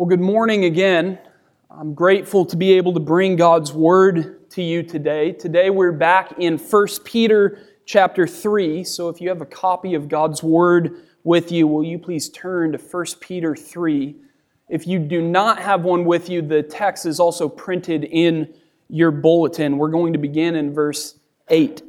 Well, good morning again. I'm grateful to be able to bring God's word to you today. Today we're back in 1 Peter chapter 3. So if you have a copy of God's word with you, will you please turn to 1 Peter 3? If you do not have one with you, the text is also printed in your bulletin. We're going to begin in verse 8.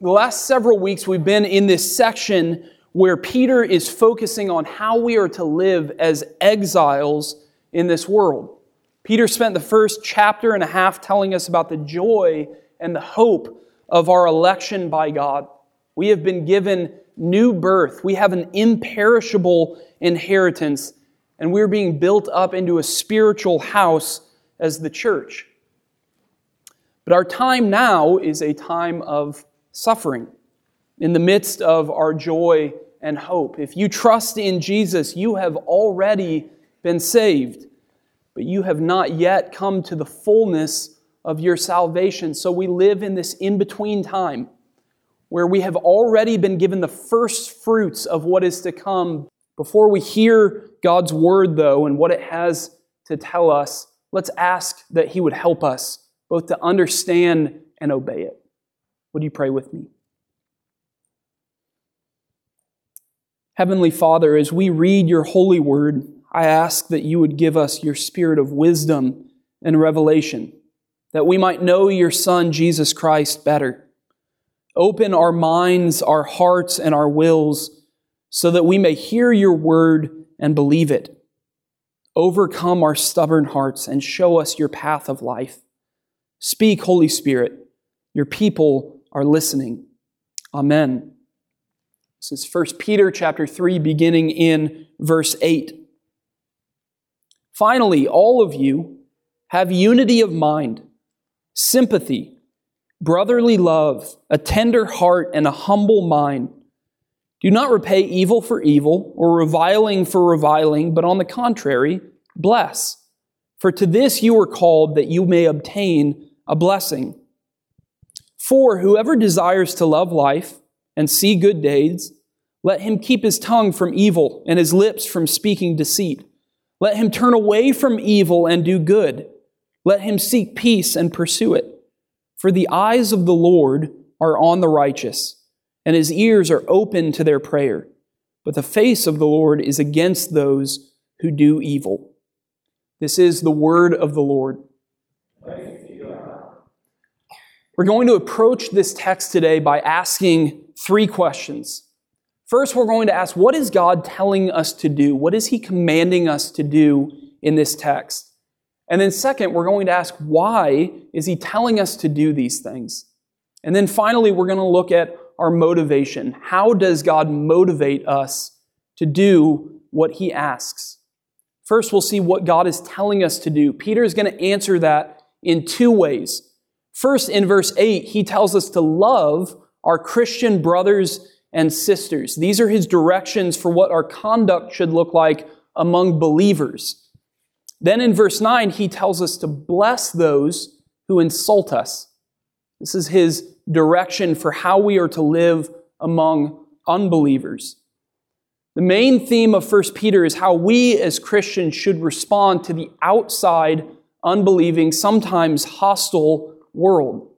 The last several weeks we've been in this section where Peter is focusing on how we are to live as exiles in this world. Peter spent the first chapter and a half telling us about the joy and the hope of our election by God. We have been given new birth, we have an imperishable inheritance, and we're being built up into a spiritual house as the church. But our time now is a time of suffering. In the midst of our joy and hope. If you trust in Jesus, you have already been saved, but you have not yet come to the fullness of your salvation. So we live in this in between time where we have already been given the first fruits of what is to come. Before we hear God's word, though, and what it has to tell us, let's ask that He would help us both to understand and obey it. Would you pray with me? Heavenly Father, as we read your holy word, I ask that you would give us your spirit of wisdom and revelation, that we might know your Son, Jesus Christ, better. Open our minds, our hearts, and our wills so that we may hear your word and believe it. Overcome our stubborn hearts and show us your path of life. Speak, Holy Spirit. Your people are listening. Amen. This is 1 Peter chapter 3, beginning in verse 8. Finally, all of you have unity of mind, sympathy, brotherly love, a tender heart, and a humble mind. Do not repay evil for evil or reviling for reviling, but on the contrary, bless. For to this you are called that you may obtain a blessing. For whoever desires to love life and see good days, let him keep his tongue from evil and his lips from speaking deceit. Let him turn away from evil and do good. Let him seek peace and pursue it. For the eyes of the Lord are on the righteous, and his ears are open to their prayer. But the face of the Lord is against those who do evil. This is the word of the Lord. We're going to approach this text today by asking three questions. First, we're going to ask, what is God telling us to do? What is He commanding us to do in this text? And then second, we're going to ask, why is He telling us to do these things? And then finally, we're going to look at our motivation. How does God motivate us to do what He asks? First, we'll see what God is telling us to do. Peter is going to answer that in two ways. First, in verse 8, he tells us to love our Christian brothers and sisters. These are his directions for what our conduct should look like among believers. Then in verse 9, he tells us to bless those who insult us. This is his direction for how we are to live among unbelievers. The main theme of 1 Peter is how we as Christians should respond to the outside, unbelieving, sometimes hostile world.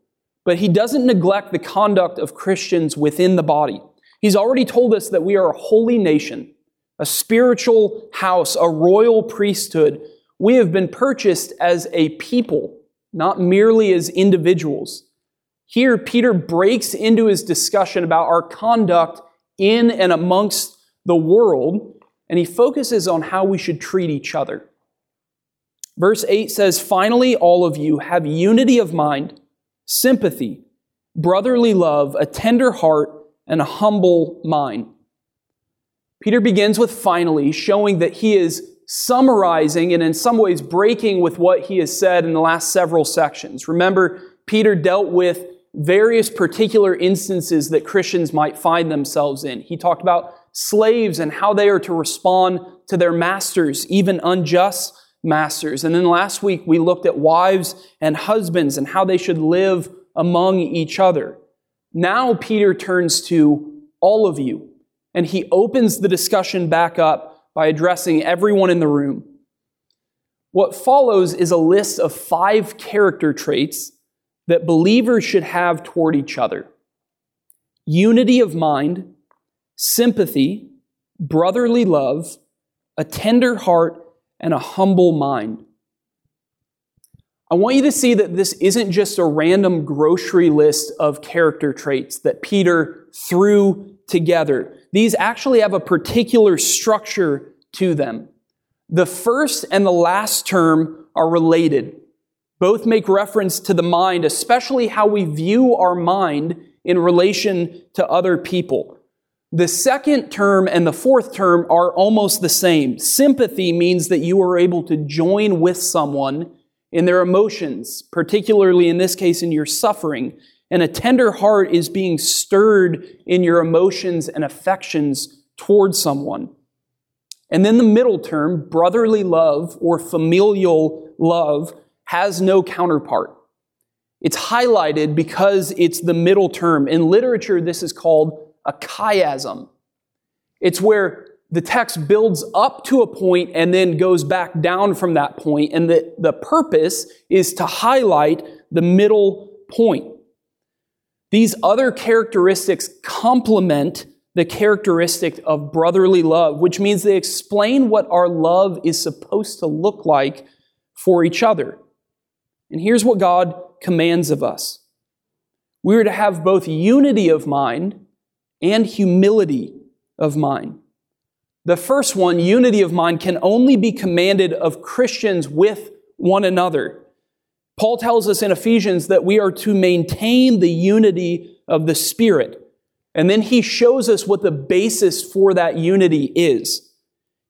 But he doesn't neglect the conduct of Christians within the body. He's already told us that we are a holy nation, a spiritual house, a royal priesthood. We have been purchased as a people, not merely as individuals. Here, Peter breaks into his discussion about our conduct in and amongst the world, and he focuses on how we should treat each other. Verse 8 says, Finally, all of you have unity of mind, sympathy, brotherly love, a tender heart, and a humble mind. Peter begins with finally, showing that he is summarizing and in some ways breaking with what he has said in the last several sections. Remember, Peter dealt with various particular instances that Christians might find themselves in. He talked about slaves and how they are to respond to their masters, even unjust masters. And then last week we looked at wives and husbands and how they should live among each other. Now Peter turns to all of you and he opens the discussion back up by addressing everyone in the room. What follows is a list of five character traits that believers should have toward each other unity of mind, sympathy, brotherly love, a tender heart, and a humble mind. I want you to see that this isn't just a random grocery list of character traits that Peter threw together. These actually have a particular structure to them. The first and the last term are related. Both make reference to the mind, especially how we view our mind in relation to other people. The second term and the fourth term are almost the same. Sympathy means that you are able to join with someone in their emotions, particularly in this case in your suffering. And a tender heart is being stirred in your emotions and affections towards someone. And then the middle term, brotherly love or familial love, has no counterpart. It's highlighted because it's the middle term. In literature, this is called a chiasm. It's where the text builds up to a point and then goes back down from that point, and the, the purpose is to highlight the middle point. These other characteristics complement the characteristic of brotherly love, which means they explain what our love is supposed to look like for each other. And here's what God commands of us we are to have both unity of mind and humility of mind. The first one, unity of mind, can only be commanded of Christians with one another. Paul tells us in Ephesians that we are to maintain the unity of the Spirit. And then he shows us what the basis for that unity is.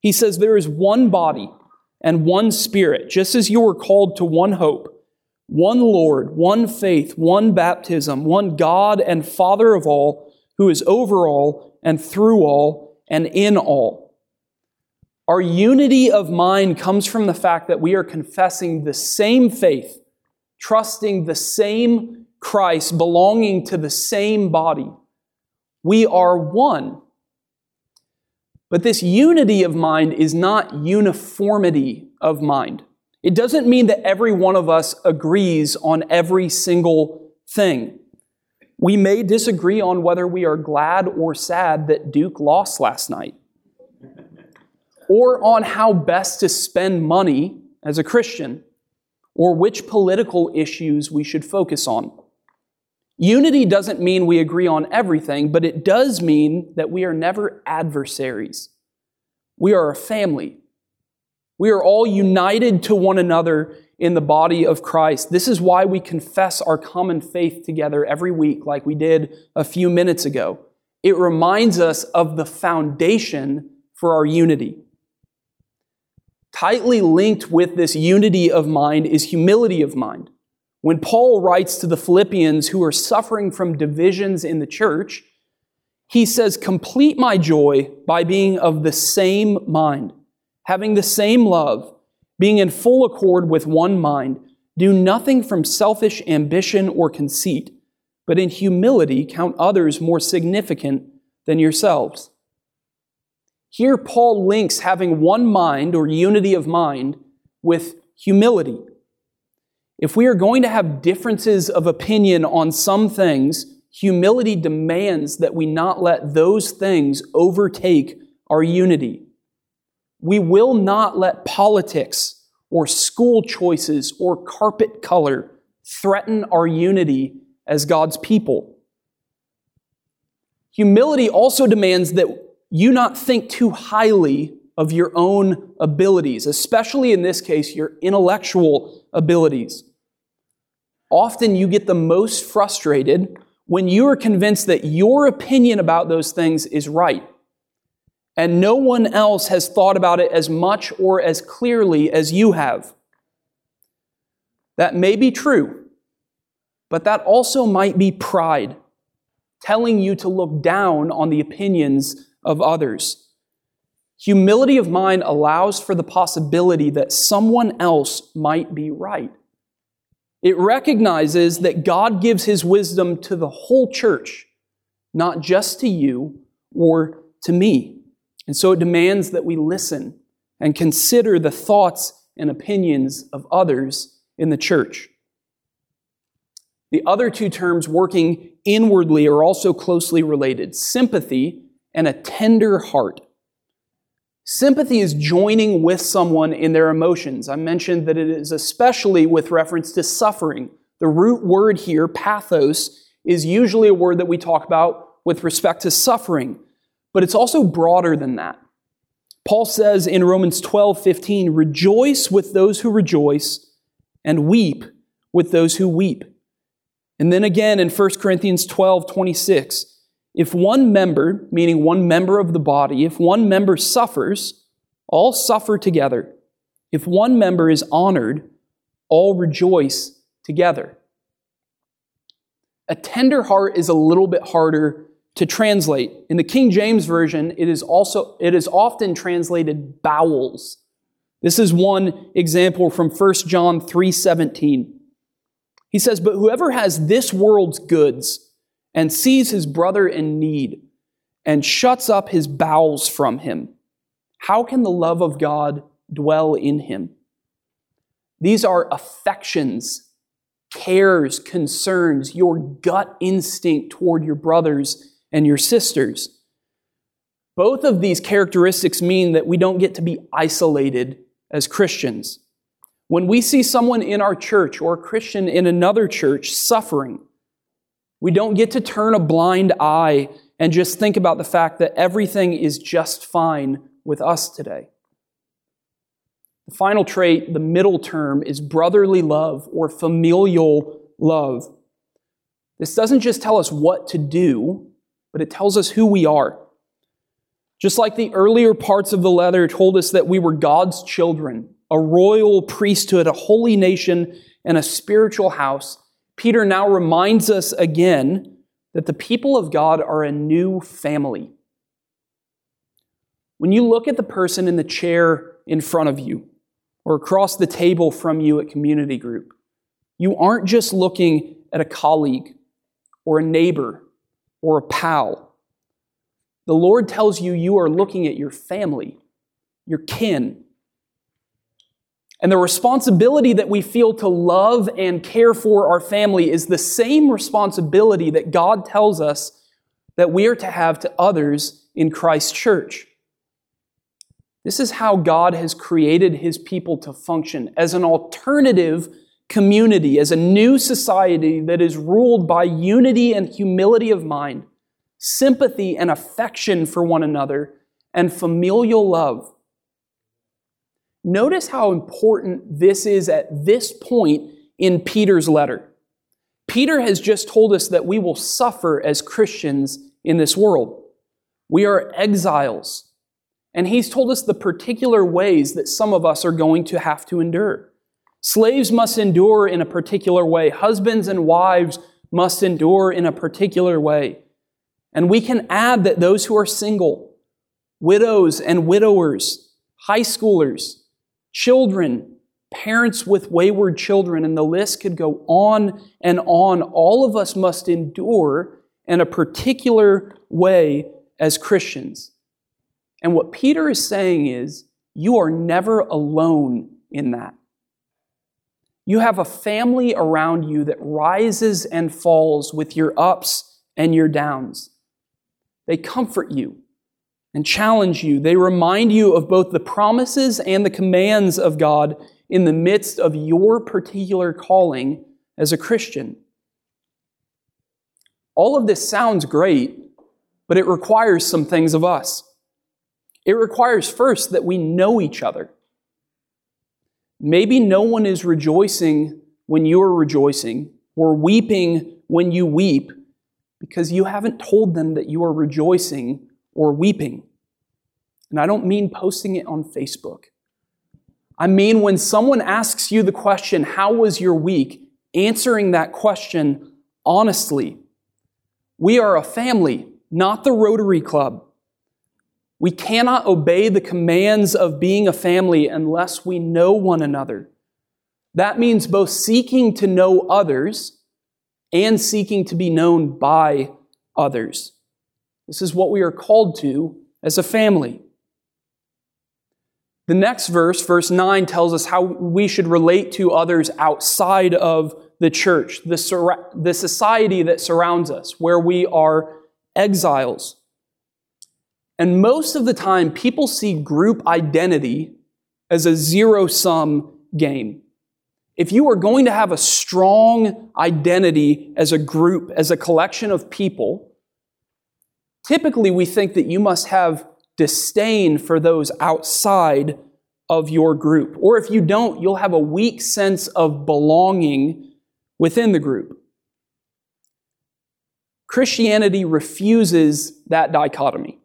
He says, There is one body and one Spirit, just as you were called to one hope, one Lord, one faith, one baptism, one God and Father of all, who is over all and through all and in all. Our unity of mind comes from the fact that we are confessing the same faith, trusting the same Christ, belonging to the same body. We are one. But this unity of mind is not uniformity of mind. It doesn't mean that every one of us agrees on every single thing. We may disagree on whether we are glad or sad that Duke lost last night or on how best to spend money as a Christian, or which political issues we should focus on. Unity doesn't mean we agree on everything, but it does mean that we are never adversaries. We are a family. We are all united to one another in the body of Christ. This is why we confess our common faith together every week, like we did a few minutes ago. It reminds us of the foundation for our unity. Tightly linked with this unity of mind is humility of mind. When Paul writes to the Philippians who are suffering from divisions in the church, he says, Complete my joy by being of the same mind, having the same love, being in full accord with one mind. Do nothing from selfish ambition or conceit, but in humility count others more significant than yourselves. Here, Paul links having one mind or unity of mind with humility. If we are going to have differences of opinion on some things, humility demands that we not let those things overtake our unity. We will not let politics or school choices or carpet color threaten our unity as God's people. Humility also demands that you not think too highly of your own abilities, especially in this case, your intellectual abilities. Often you get the most frustrated when you are convinced that your opinion about those things is right, and no one else has thought about it as much or as clearly as you have. That may be true, but that also might be pride, telling you to look down on the opinions of others. Humility of mind allows for the possibility that someone else might be right. It recognizes that God gives his wisdom to the whole church, not just to you or to me. And so it demands that we listen and consider the thoughts and opinions of others in the church. The other two terms, working inwardly, are also closely related sympathy and a tender heart. Sympathy is joining with someone in their emotions. I mentioned that it is especially with reference to suffering. The root word here, pathos, is usually a word that we talk about with respect to suffering, but it's also broader than that. Paul says in Romans 12 15, rejoice with those who rejoice and weep with those who weep. And then again in 1 Corinthians 12 26, if one member, meaning one member of the body, if one member suffers, all suffer together. If one member is honored, all rejoice together. A tender heart is a little bit harder to translate. In the King James Version, it is also it is often translated bowels. This is one example from 1 John 3:17. He says, "But whoever has this world's goods and sees his brother in need and shuts up his bowels from him, how can the love of God dwell in him?" These are affections cares, concerns, your gut instinct toward your brothers and your sisters. Both of these characteristics mean that we don't get to be isolated as Christians. When we see someone in our church or a Christian in another church suffering, we don't get to turn a blind eye and just think about the fact that everything is just fine with us today. The final trait, the middle term, is brotherly love or familial love. This doesn't just tell us what to do, but it tells us who we are. Just like the earlier parts of the letter told us that we were God's children, a royal priesthood, a holy nation, and a spiritual house, Peter now reminds us again that the people of God are a new family. When you look at the person in the chair in front of you, or across the table from you at community group. You aren't just looking at a colleague or a neighbor or a pal. The Lord tells you you are looking at your family, your kin. And the responsibility that we feel to love and care for our family is the same responsibility that God tells us that we are to have to others in Christ's church. This is how God has created his people to function as an alternative community, as a new society that is ruled by unity and humility of mind, sympathy and affection for one another, and familial love. Notice how important this is at this point in Peter's letter. Peter has just told us that we will suffer as Christians in this world. We are exiles. And he's told us the particular ways that some of us are going to have to endure. Slaves must endure in a particular way. Husbands and wives must endure in a particular way. And we can add that those who are single, widows and widowers, high schoolers, children, parents with wayward children, and the list could go on and on. All of us must endure in a particular way as Christians. And what Peter is saying is, you are never alone in that. You have a family around you that rises and falls with your ups and your downs. They comfort you and challenge you. They remind you of both the promises and the commands of God in the midst of your particular calling as a Christian. All of this sounds great, but it requires some things of us. It requires first that we know each other. Maybe no one is rejoicing when you are rejoicing or weeping when you weep because you haven't told them that you are rejoicing or weeping. And I don't mean posting it on Facebook. I mean when someone asks you the question, How was your week? answering that question honestly. We are a family, not the Rotary Club. We cannot obey the commands of being a family unless we know one another. That means both seeking to know others and seeking to be known by others. This is what we are called to as a family. The next verse, verse 9, tells us how we should relate to others outside of the church, the, sur- the society that surrounds us, where we are exiles. And most of the time, people see group identity as a zero sum game. If you are going to have a strong identity as a group, as a collection of people, typically we think that you must have disdain for those outside of your group. Or if you don't, you'll have a weak sense of belonging within the group. Christianity refuses that dichotomy.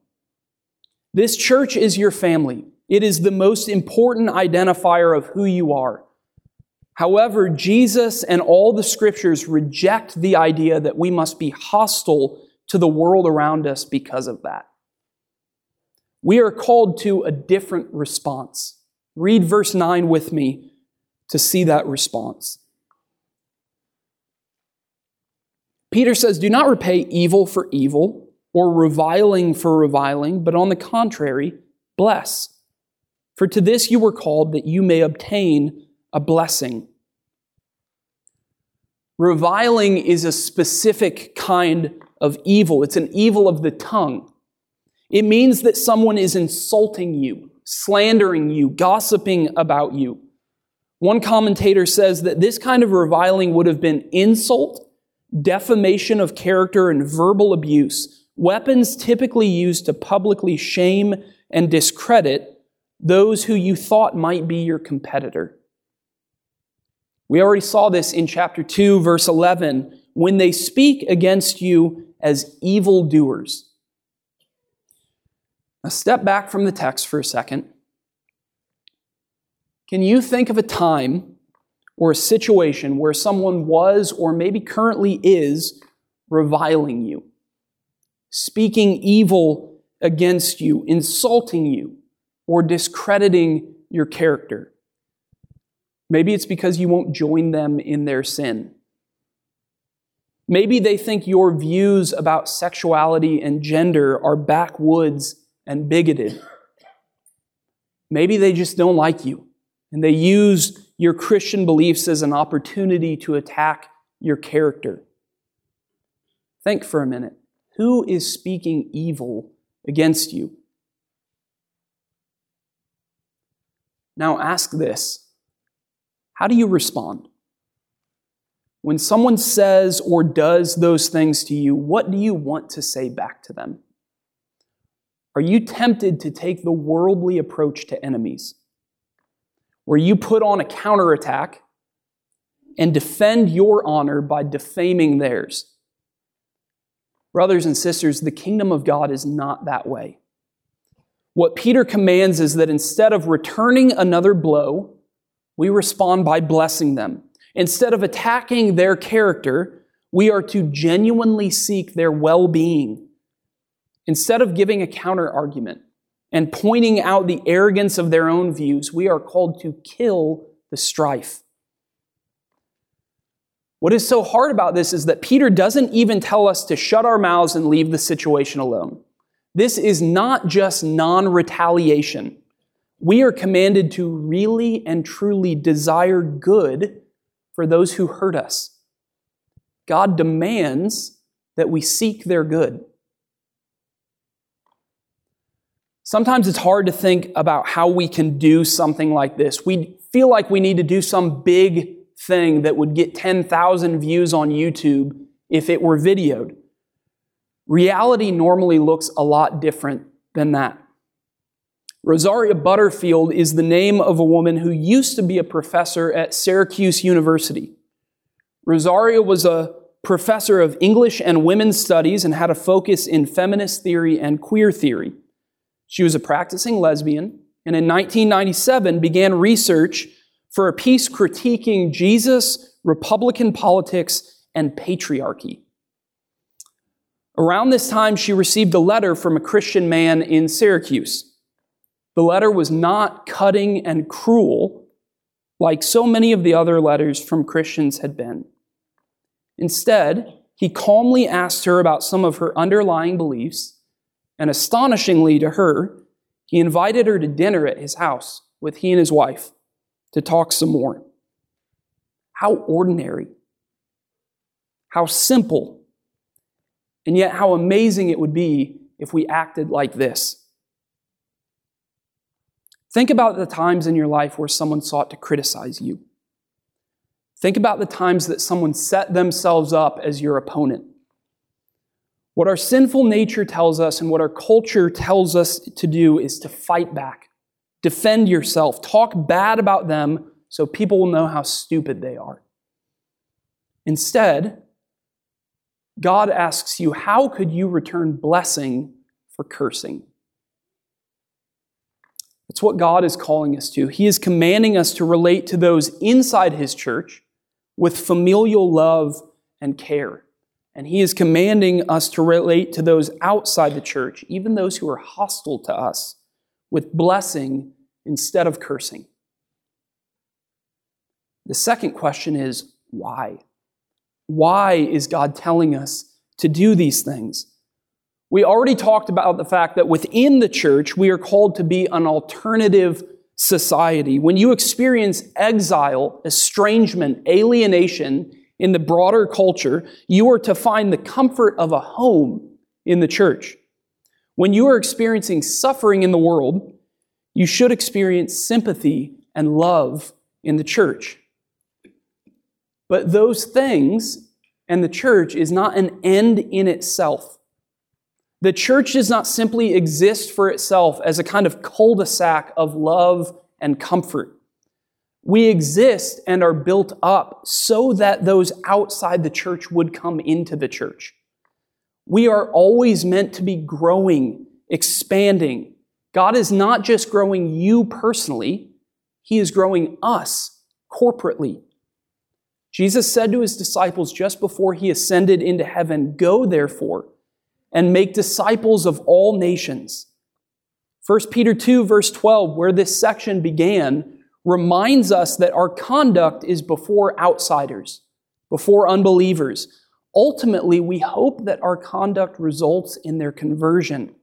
This church is your family. It is the most important identifier of who you are. However, Jesus and all the scriptures reject the idea that we must be hostile to the world around us because of that. We are called to a different response. Read verse 9 with me to see that response. Peter says, Do not repay evil for evil or reviling for reviling, but on the contrary, bless. For to this you were called that you may obtain a blessing. Reviling is a specific kind of evil, it's an evil of the tongue. It means that someone is insulting you, slandering you, gossiping about you. One commentator says that this kind of reviling would have been insult, defamation of character, and verbal abuse, weapons typically used to publicly shame and discredit those who you thought might be your competitor. We already saw this in chapter 2, verse 11, when they speak against you as evildoers. Now, step back from the text for a second. Can you think of a time or a situation where someone was or maybe currently is reviling you, speaking evil against you, insulting you, or discrediting your character? Maybe it's because you won't join them in their sin. Maybe they think your views about sexuality and gender are backwoods and bigoted. Maybe they just don't like you and they use your Christian beliefs as an opportunity to attack your character. Think for a minute. Who is speaking evil against you? Now ask this How do you respond? When someone says or does those things to you, what do you want to say back to them? Are you tempted to take the worldly approach to enemies, where you put on a counterattack and defend your honor by defaming theirs? Brothers and sisters, the kingdom of God is not that way. What Peter commands is that instead of returning another blow, we respond by blessing them. Instead of attacking their character, we are to genuinely seek their well being Instead of giving a counter argument and pointing out the arrogance of their own views, we are called to kill the strife. What is so hard about this is that Peter doesn't even tell us to shut our mouths and leave the situation alone. This is not just non retaliation. We are commanded to really and truly desire good for those who hurt us. God demands that we seek their good. Sometimes it's hard to think about how we can do something like this. We feel like we need to do some big thing that would get 10,000 views on YouTube if it were videoed. Reality normally looks a lot different than that. Rosaria Butterfield is the name of a woman who used to be a professor at Syracuse University. Rosaria was a professor of English and women's studies and had a focus in feminist theory and queer theory. She was a practicing lesbian and in 1997 began research for a piece critiquing Jesus, Republican politics, and patriarchy. Around this time, she received a letter from a Christian man in Syracuse. The letter was not cutting and cruel like so many of the other letters from Christians had been. Instead, he calmly asked her about some of her underlying beliefs and astonishingly to her, he invited her to dinner at his house. with he and his wife to talk some more. How ordinary, how simple, and yet how amazing it would be if we acted like this. Think about the times in your life where someone sought to criticize you. Think about the times that someone set themselves up as your opponent. What our sinful nature tells us and what our culture tells us to do is to fight back, defend yourself, talk bad about them so people will know how stupid they are. Instead, God asks you, How could you return blessing for cursing? That's what God is calling us to. He is commanding us to relate to those inside His church with familial love and care. And He is commanding us to relate to those outside the church, even those who are hostile to us, with blessing instead of cursing. The second question is why? Why is God telling us to do these things? We already talked about the fact that within the church, we are called to be an alternative society. When you experience exile, estrangement, alienation in the broader culture, you are to find the comfort of a home in the church. When you are experiencing suffering in the world, you should experience sympathy and love in the church. But those things and the church is not an end in itself. The church does not simply exist for itself as a kind of cul de sac of love and comfort. We exist and are built up so that those outside the church would come into the church. We are always meant to be growing, expanding. God is not just growing you personally, He is growing us corporately. Jesus said to His disciples just before He ascended into heaven, Go therefore and make disciples of all nations. 1 Peter 2, verse 12, where this section began, reminds us that our conduct is before outsiders, before unbelievers. Ultimately, we hope that our conduct results in their conversion.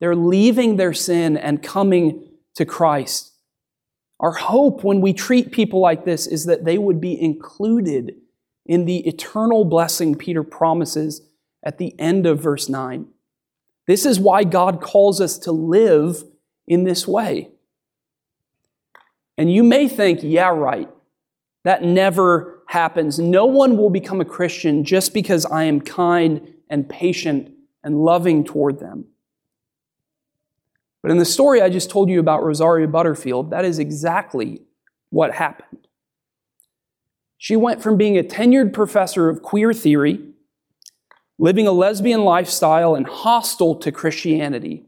They're leaving their sin and coming to Christ. Our hope when we treat people like this is that they would be included in the eternal blessing Peter promises at the end of verse 9. This is why God calls us to live in this way. And you may think, yeah, right. That never happens. No one will become a Christian just because I am kind and patient and loving toward them. But in the story I just told you about Rosaria Butterfield, that is exactly what happened. She went from being a tenured professor of queer theory living a lesbian lifestyle and hostile to Christianity,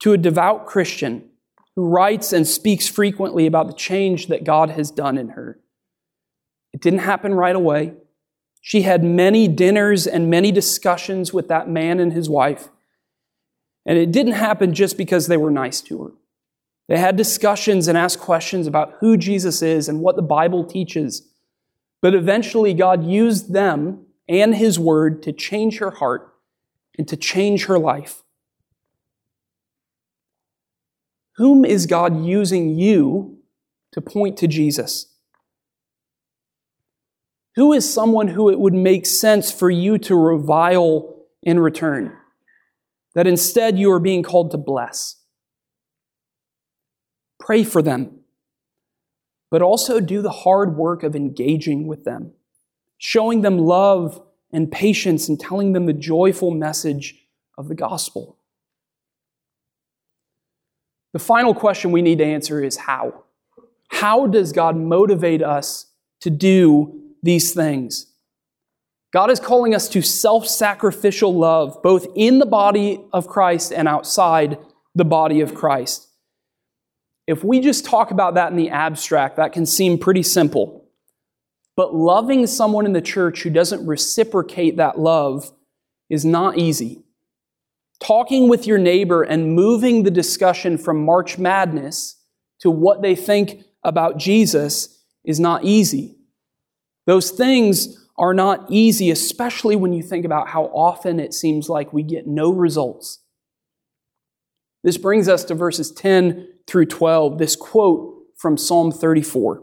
to a devout Christian who writes and speaks frequently about the change that God has done in her. It didn't happen right away. She had many dinners and many discussions with that man and his wife. And it didn't happen just because they were nice to her. They had discussions and asked questions about who Jesus is and what the Bible teaches. But eventually, God used them and His Word to change her heart and to change her life. Whom is God using you to point to Jesus? Who is someone who it would make sense for you to revile in return? That instead you are being called to bless. Pray for them, but also do the hard work of engaging with them showing them love and patience and telling them the joyful message of the gospel. The final question we need to answer is how? How does God motivate us to do these things? God is calling us to self sacrificial love, both in the body of Christ and outside the body of Christ. If we just talk about that in the abstract, that can seem pretty simple. But loving someone in the church who doesn't reciprocate that love is not easy. Talking with your neighbor and moving the discussion from March Madness to what they think about Jesus is not easy. Those things are not easy, especially when you think about how often it seems like we get no results. This brings us to verses 10 through 12, this quote from Psalm 34.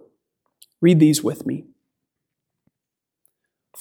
Read these with me.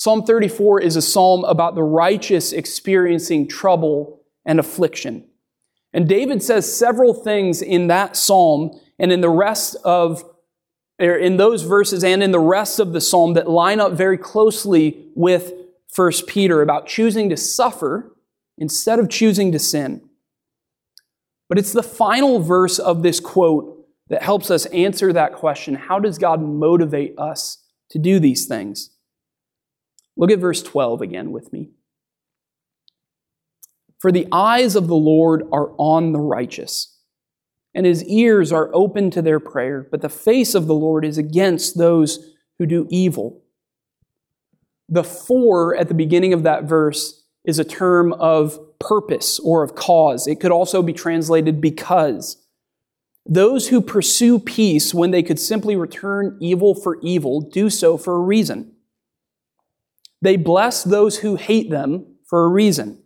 Psalm 34 is a psalm about the righteous experiencing trouble and affliction. And David says several things in that psalm and in the rest of er, in those verses and in the rest of the psalm that line up very closely with 1 Peter about choosing to suffer instead of choosing to sin. But it's the final verse of this quote that helps us answer that question how does God motivate us to do these things? Look at verse 12 again with me. For the eyes of the Lord are on the righteous, and his ears are open to their prayer, but the face of the Lord is against those who do evil. The for at the beginning of that verse is a term of purpose or of cause. It could also be translated because. Those who pursue peace when they could simply return evil for evil do so for a reason. They bless those who hate them for a reason.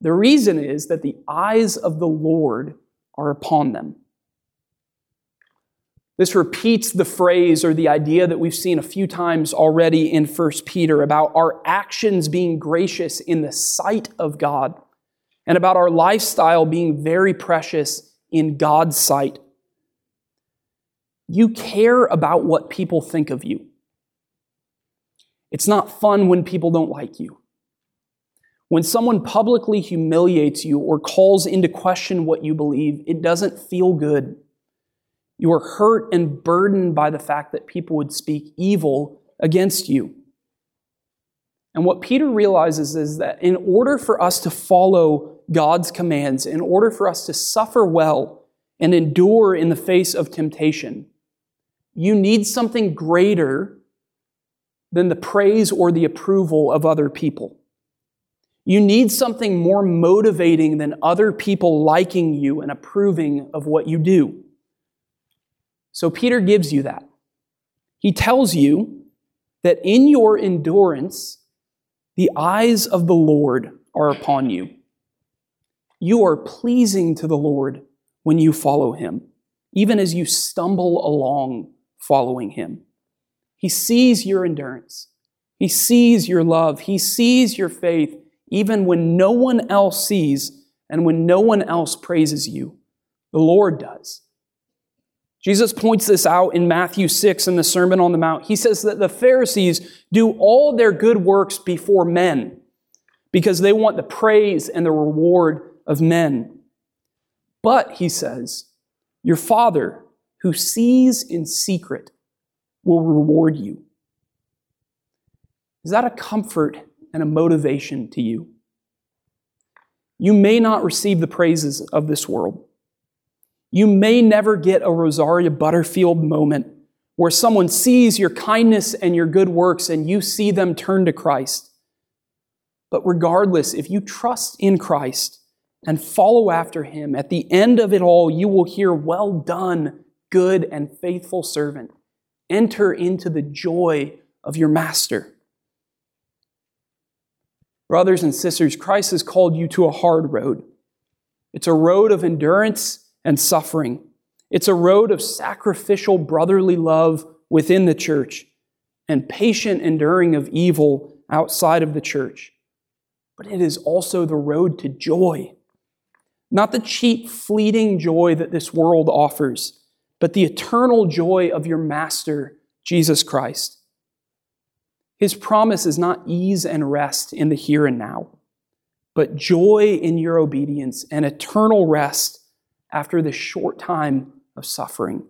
The reason is that the eyes of the Lord are upon them. This repeats the phrase or the idea that we've seen a few times already in 1 Peter about our actions being gracious in the sight of God and about our lifestyle being very precious in God's sight. You care about what people think of you. It's not fun when people don't like you. When someone publicly humiliates you or calls into question what you believe, it doesn't feel good. You are hurt and burdened by the fact that people would speak evil against you. And what Peter realizes is that in order for us to follow God's commands, in order for us to suffer well and endure in the face of temptation, you need something greater than the praise or the approval of other people. You need something more motivating than other people liking you and approving of what you do. So Peter gives you that. He tells you that in your endurance, the eyes of the Lord are upon you. You are pleasing to the Lord when you follow him, even as you stumble along following him. He sees your endurance. He sees your love. He sees your faith even when no one else sees and when no one else praises you. The Lord does. Jesus points this out in Matthew 6 in the Sermon on the Mount. He says that the Pharisees do all their good works before men because they want the praise and the reward of men. But, he says, your Father who sees in secret will reward you. Is that a comfort and a motivation to you. You may not receive the praises of this world. You may never get a Rosaria Butterfield moment where someone sees your kindness and your good works and you see them turn to Christ. But regardless, if you trust in Christ and follow after him, at the end of it all, you will hear, Well done, good and faithful servant. Enter into the joy of your master. Brothers and sisters, Christ has called you to a hard road. It's a road of endurance and suffering. It's a road of sacrificial brotherly love within the church and patient enduring of evil outside of the church. But it is also the road to joy. Not the cheap, fleeting joy that this world offers, but the eternal joy of your Master, Jesus Christ. His promise is not ease and rest in the here and now, but joy in your obedience and eternal rest after this short time of suffering.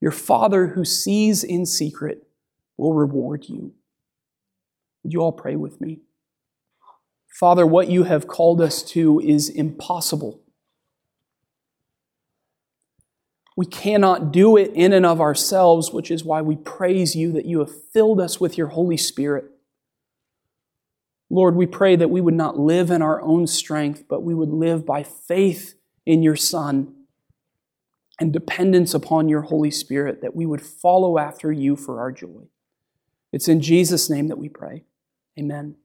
Your Father who sees in secret will reward you. Would you all pray with me? Father, what you have called us to is impossible. We cannot do it in and of ourselves, which is why we praise you that you have filled us with your Holy Spirit. Lord, we pray that we would not live in our own strength, but we would live by faith in your Son and dependence upon your Holy Spirit, that we would follow after you for our joy. It's in Jesus' name that we pray. Amen.